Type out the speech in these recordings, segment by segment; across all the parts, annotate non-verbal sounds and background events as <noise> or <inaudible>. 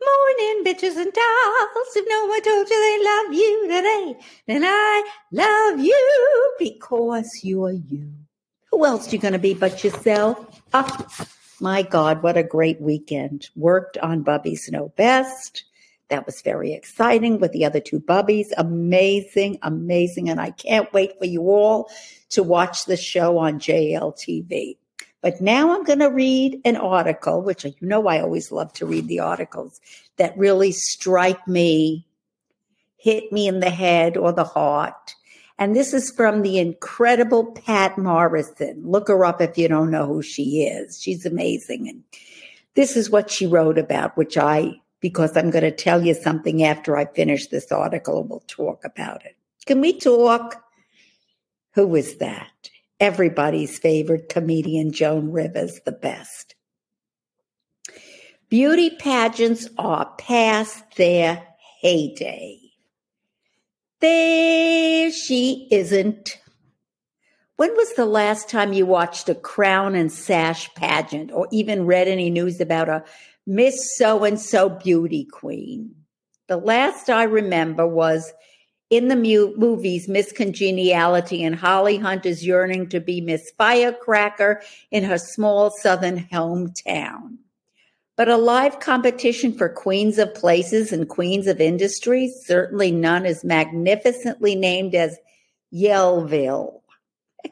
Morning, bitches and dolls. If no one told you they love you today, then I love you because you're you. Who else you going to be but yourself? Oh, my God, what a great weekend. Worked on Bubby's Know Best. That was very exciting with the other two Bubbies. Amazing, amazing. And I can't wait for you all to watch the show on JLTV. But now I'm going to read an article, which you know I always love to read the articles that really strike me, hit me in the head or the heart. And this is from the incredible Patt Morrison. Look her up if you don't know who she is. She's amazing. And this is what she wrote about, which I, because I'm going to tell you something after I finish this article we'll talk about it. Can we talk? Who is that? Everybody's favorite comedian, Joan Rivers, the best. Beauty pageants are past their heyday. There she isn't. When was the last time you watched a crown and sash pageant or even read any news about a Miss So and so beauty queen? The last I remember was in the mu- movies Miss Congeniality and Holly Hunter is yearning to be Miss Firecracker in her small southern hometown. But a live competition for queens of places and queens of industries, certainly none as magnificently named as Yellville. <laughs>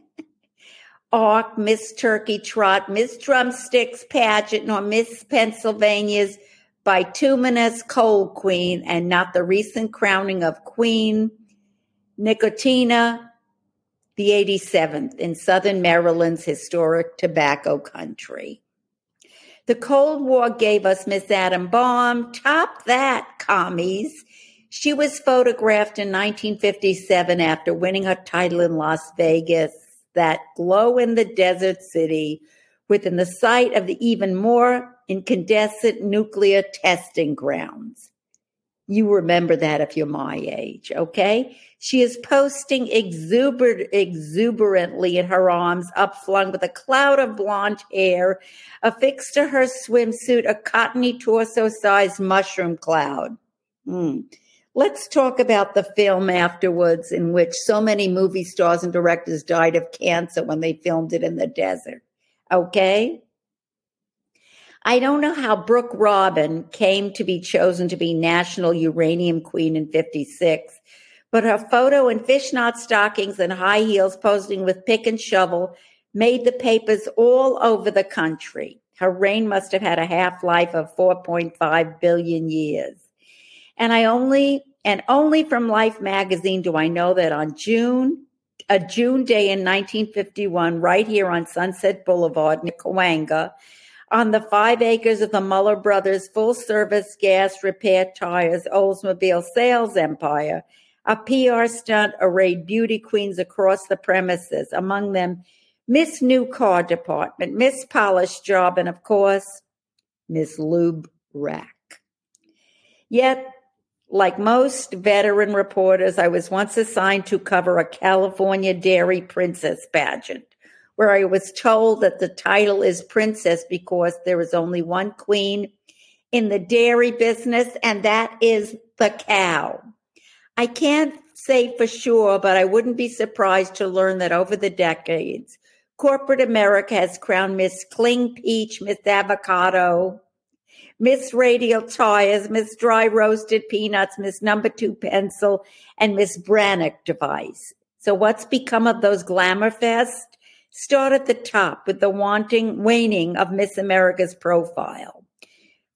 Ark., Miss Turkey Trot, Miss Drumsticks Pageant, nor Miss Pennsylvania's bituminous coal queen and not the recent crowning of Queen Nicotina the 87th in southern Maryland's historic tobacco country. The Cold War gave us Miss Atom Bomb. Top that, commies. She was photographed in 1957 after winning her title in Las Vegas, that glow in the desert city within the sight of the even more incandescent nuclear testing grounds. You remember that if you're my age, okay? She is posting exuber- exuberantly in her arms, upflung with a cloud of blonde hair, affixed to her swimsuit, a cottony torso sized mushroom cloud. Hmm. Let's talk about the film afterwards, in which so many movie stars and directors died of cancer when they filmed it in the desert. Okay? I don't know how Brooke Robin came to be chosen to be National Uranium Queen in 56, but her photo in fishnet stockings and high heels posing with pick and shovel made the papers all over the country. Her reign must have had a half life of 4.5 billion years. And I only, and only from Life magazine do I know that on June a June day in 1951, right here on Sunset Boulevard, Cahuenga, on the five acres of the Muller Brothers full service gas repair tires Oldsmobile sales empire, a PR stunt arrayed beauty queens across the premises, among them Miss New Car Department, Miss Polish Job, and of course, Miss Lube Rack. Yet like most veteran reporters, I was once assigned to cover a California dairy princess pageant, where I was told that the title is princess because there is only one queen in the dairy business, and that is the cow. I can't say for sure, but I wouldn't be surprised to learn that over the decades, corporate America has crowned Miss Cling Peach, Miss Avocado, Miss Radial Tires, Miss Dry Roasted Peanuts, Miss Number Two Pencil, and Miss Brannock Device. So what's become of those Glamour Fest? Start at the top with the wanting waning of Miss America's profile.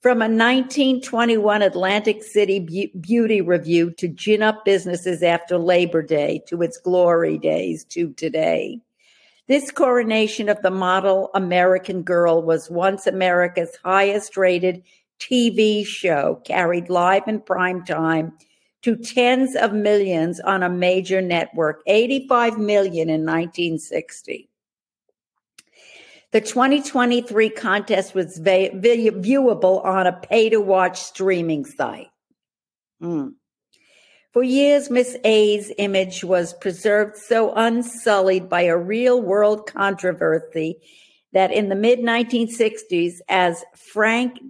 From a 1921 Atlantic City beauty revue to gin up businesses after Labor Day to its glory days to today. This coronation of the model American girl was once America's highest rated TV show, carried live in prime time to tens of millions on a major network, 85 million in 1960. The 2023 contest was viewable on a pay to watch streaming site. Mm. For years, Miss A's image was preserved so unsullied by a real world controversy that in the mid 1960s, as Frank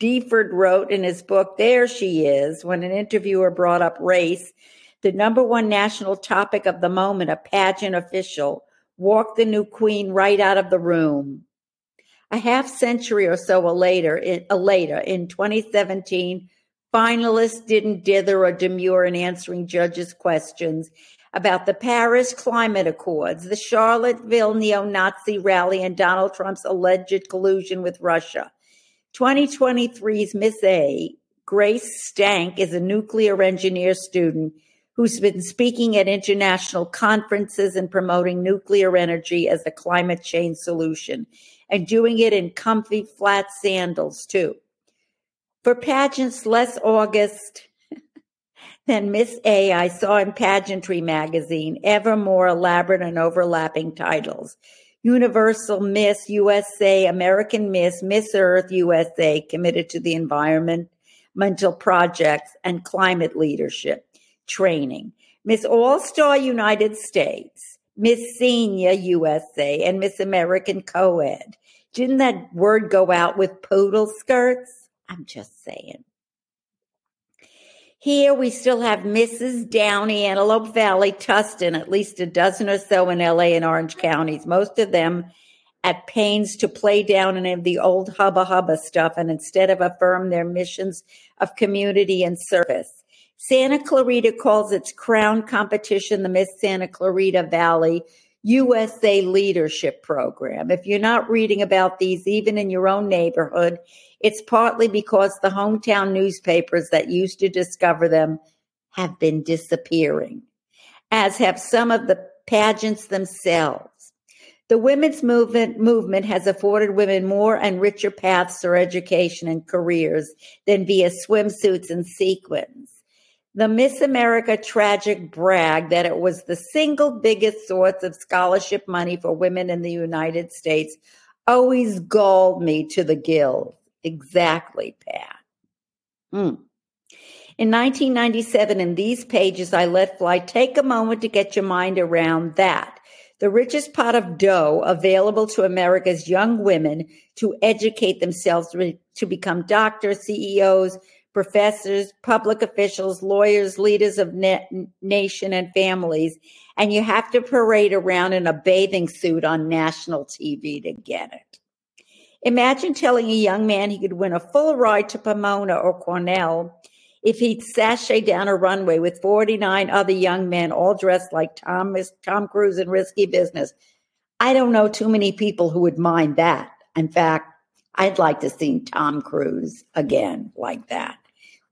Deford wrote in his book, There She Is, when an interviewer brought up race, the number one national topic of the moment, a pageant official, walked the new queen right out of the room. A half century or so later, in, later, in 2017, finalists didn't dither or demur in answering judges' questions about the Paris Climate Accords, the Charlottesville neo Nazi rally, and Donald Trump's alleged collusion with Russia. 2023's Miss A, Grace Stanke, is a nuclear engineer student who's been speaking at international conferences and promoting nuclear energy as a climate change solution and doing it in comfy flat sandals too. For pageants less August than Miss A, I saw in Pageantry magazine ever more elaborate and overlapping titles. Universal Miss USA, American Miss, Miss Earth USA, committed to the environment, mental projects and climate leadership training. Miss All Star United States, Miss Senior USA, and Miss American Co-ed. Didn't that word go out with poodle skirts? I'm just saying. Here we still have Mrs. Downey, Antelope Valley, Tustin, at least a dozen or so in LA and Orange counties, most of them at pains to play down any of the old hubba hubba stuff and instead of affirm their missions of community and service. Santa Clarita calls its crown competition the Miss Santa Clarita Valley USA Leadership Program. If you're not reading about these, even in your own neighborhood, it's partly because the hometown newspapers that used to discover them have been disappearing, as have some of the pageants themselves. The women's movement movement has afforded women more and richer paths for education and careers than via swimsuits and sequins the Miss America tragic brag that it was the single biggest source of scholarship money for women in the United States always galled me to the gills. Exactly, Patt. Mm. In 1997, in these pages, I let fly. Take a moment to get your mind around that. The richest pot of dough available to America's young women to educate themselves to become doctors, CEOs, professors, public officials, lawyers, leaders of na- nation and families, and you have to parade around in a bathing suit on national TV to get it. Imagine telling a young man he could win a full ride to Pomona or Cornell if he'd sashay down a runway with 49 other young men all dressed like Tom, Tom Cruise in Risky Business. I don't know too many people who would mind that. In fact, I'd like to see Tom Cruise again like that.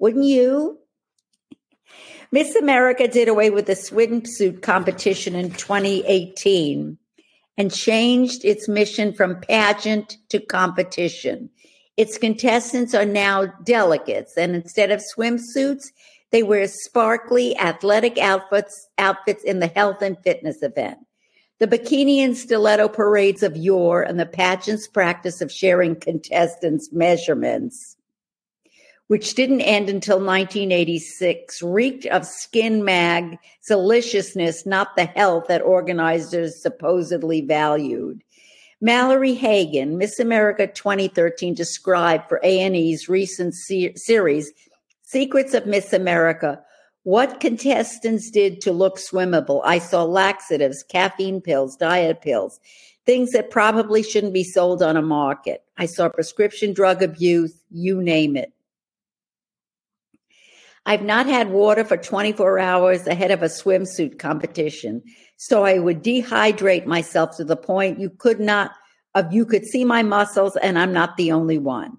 Wouldn't you? Miss America did away with the swimsuit competition in 2018 and changed its mission from pageant to competition. Its contestants are now delegates, and instead of swimsuits, they wear sparkly athletic outfits, outfits in the health and fitness event. The bikini and stiletto parades of yore and the pageant's practice of sharing contestants' measurements which didn't end until 1986, reeked of skin mag deliciousness, not the health that organizers supposedly valued. Mallory Hagan, Miss America 2013, described for A&E's recent se- series, Secrets of Miss America, what contestants did to look swimmable. I saw laxatives, caffeine pills, diet pills, things that probably shouldn't be sold on a market. I saw prescription drug abuse, you name it. I've not had water for 24 hours ahead of a swimsuit competition. So I would dehydrate myself to the point you could not, of you could see my muscles and I'm not the only one.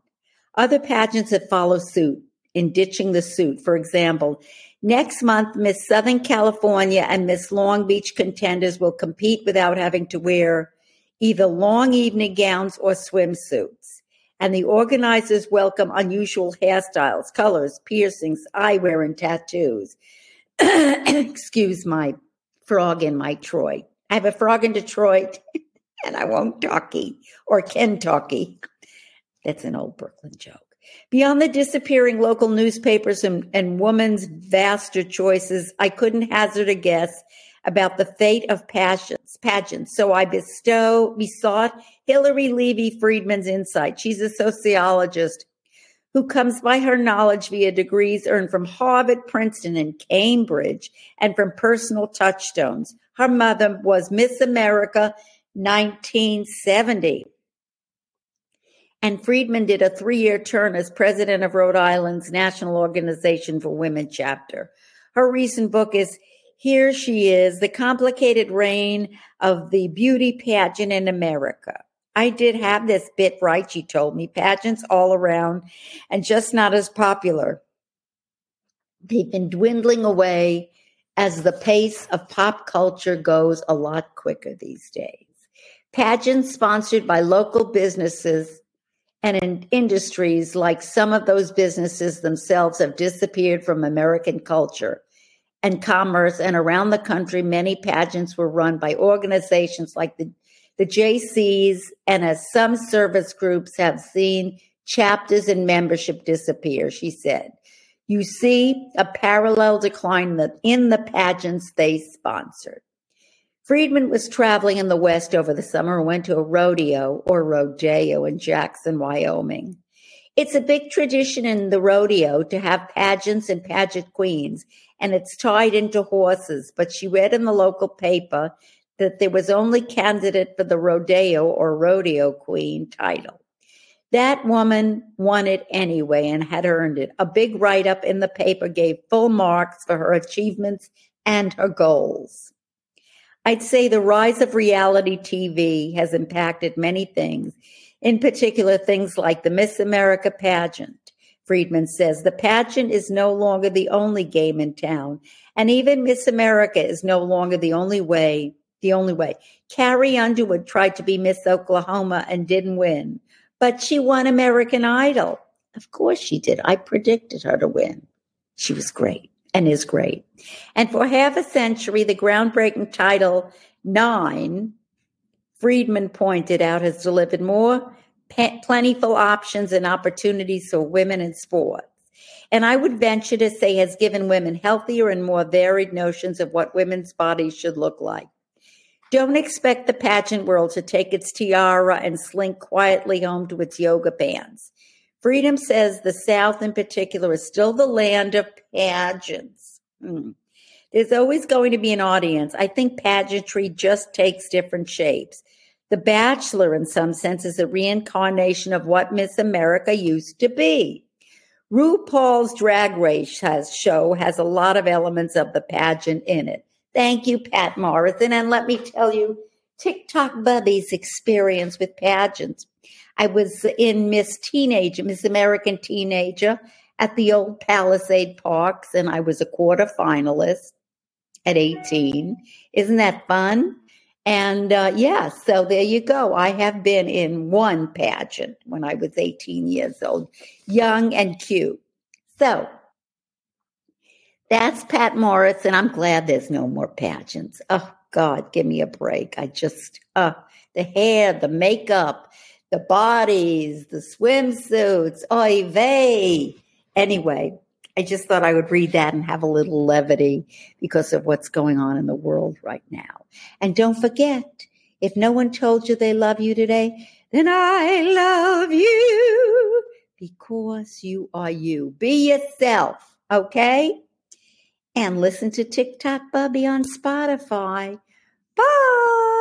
Other pageants have followed suit in ditching the suit. For example, next month, Miss Southern California and Miss Long Beach contenders will compete without having to wear either long evening gowns or swimsuits and the organizers welcome unusual hairstyles, colors, piercings, eyewear, and tattoos. <coughs> Excuse my frog in my Troy. I have a frog in Detroit, <laughs> and I won't talkie or Kentucky. That's an old Brooklyn joke. Beyond the disappearing local newspapers and, and woman's vaster choices, I couldn't hazard a guess about the fate of passions, pageants. So I bestow, besought Hilary Levey Friedman's insight. She's a sociologist who comes by her knowledge via degrees earned from Harvard, Princeton, and Cambridge, and from personal touchstones. Her mother was Miss America 1970. And Friedman did a three year term as president of Rhode Island's National Organization for Women chapter. Her recent book is Here She Is The Complicated Reign of the Beauty Pageant in America. I did have this bit right, she told me. Pageants all around and just not as popular. They've been dwindling away as the pace of pop culture goes a lot quicker these days. Pageants sponsored by local businesses and in industries like some of those businesses themselves have disappeared from American culture and commerce. And around the country, many pageants were run by organizations like the the Jaycees and as some service groups have seen chapters and membership disappear, she said. You see a parallel decline in the pageants they sponsored. Friedman was traveling in the West over the summer and went to a rodeo or rodeo in Jackson, Wyoming. It's a big tradition in the rodeo to have pageants and pageant queens, and it's tied into horses. But she read in the local paper that there was only candidate for the rodeo or rodeo queen title. That woman won it anyway and had earned it. A big write up in the paper gave full marks for her achievements and her goals. I'd say the rise of reality TV has impacted many things, in particular, things like the Miss America pageant. Friedman says the pageant is no longer the only game in town, and even Miss America is no longer the only way the only way. Carrie Underwood tried to be Miss Oklahoma and didn't win, but she won American Idol. Of course she did. I predicted her to win. She was great and is great. And for half a century, the groundbreaking title Nine, Friedman pointed out, has delivered more plentiful options and opportunities for women in sports. And I would venture to say has given women healthier and more varied notions of what women's bodies should look like. Don't expect the pageant world to take its tiara and slink quietly home to its yoga pants. Friedman says the South, in particular, is still the land of pageants. Hmm. There's always going to be an audience. I think pageantry just takes different shapes. The Bachelor, in some sense, is a reincarnation of what Miss America used to be. RuPaul's Drag Race has, show has a lot of elements of the pageant in it. Thank you, Patt Morrison. And let me tell you, TikTok Bubby's experience with pageants. I was in Miss Teenager, Miss American Teenager at the old Palisade Parks, and I was a quarter finalist at 18. Isn't that fun? And uh, yeah, so there you go. I have been in one pageant when I was 18 years old, young and cute. So that's Pat Morris, and I'm glad there's no more pageants. Oh, God, give me a break. I just, uh, the hair, the makeup, the bodies, the swimsuits, oy vey. Anyway, I just thought I would read that and have a little levity because of what's going on in the world right now. And don't forget, if no one told you they love you today, then I love you because you are you. Be yourself, okay? And listen to TikTok Bubby on Spotify. Bye.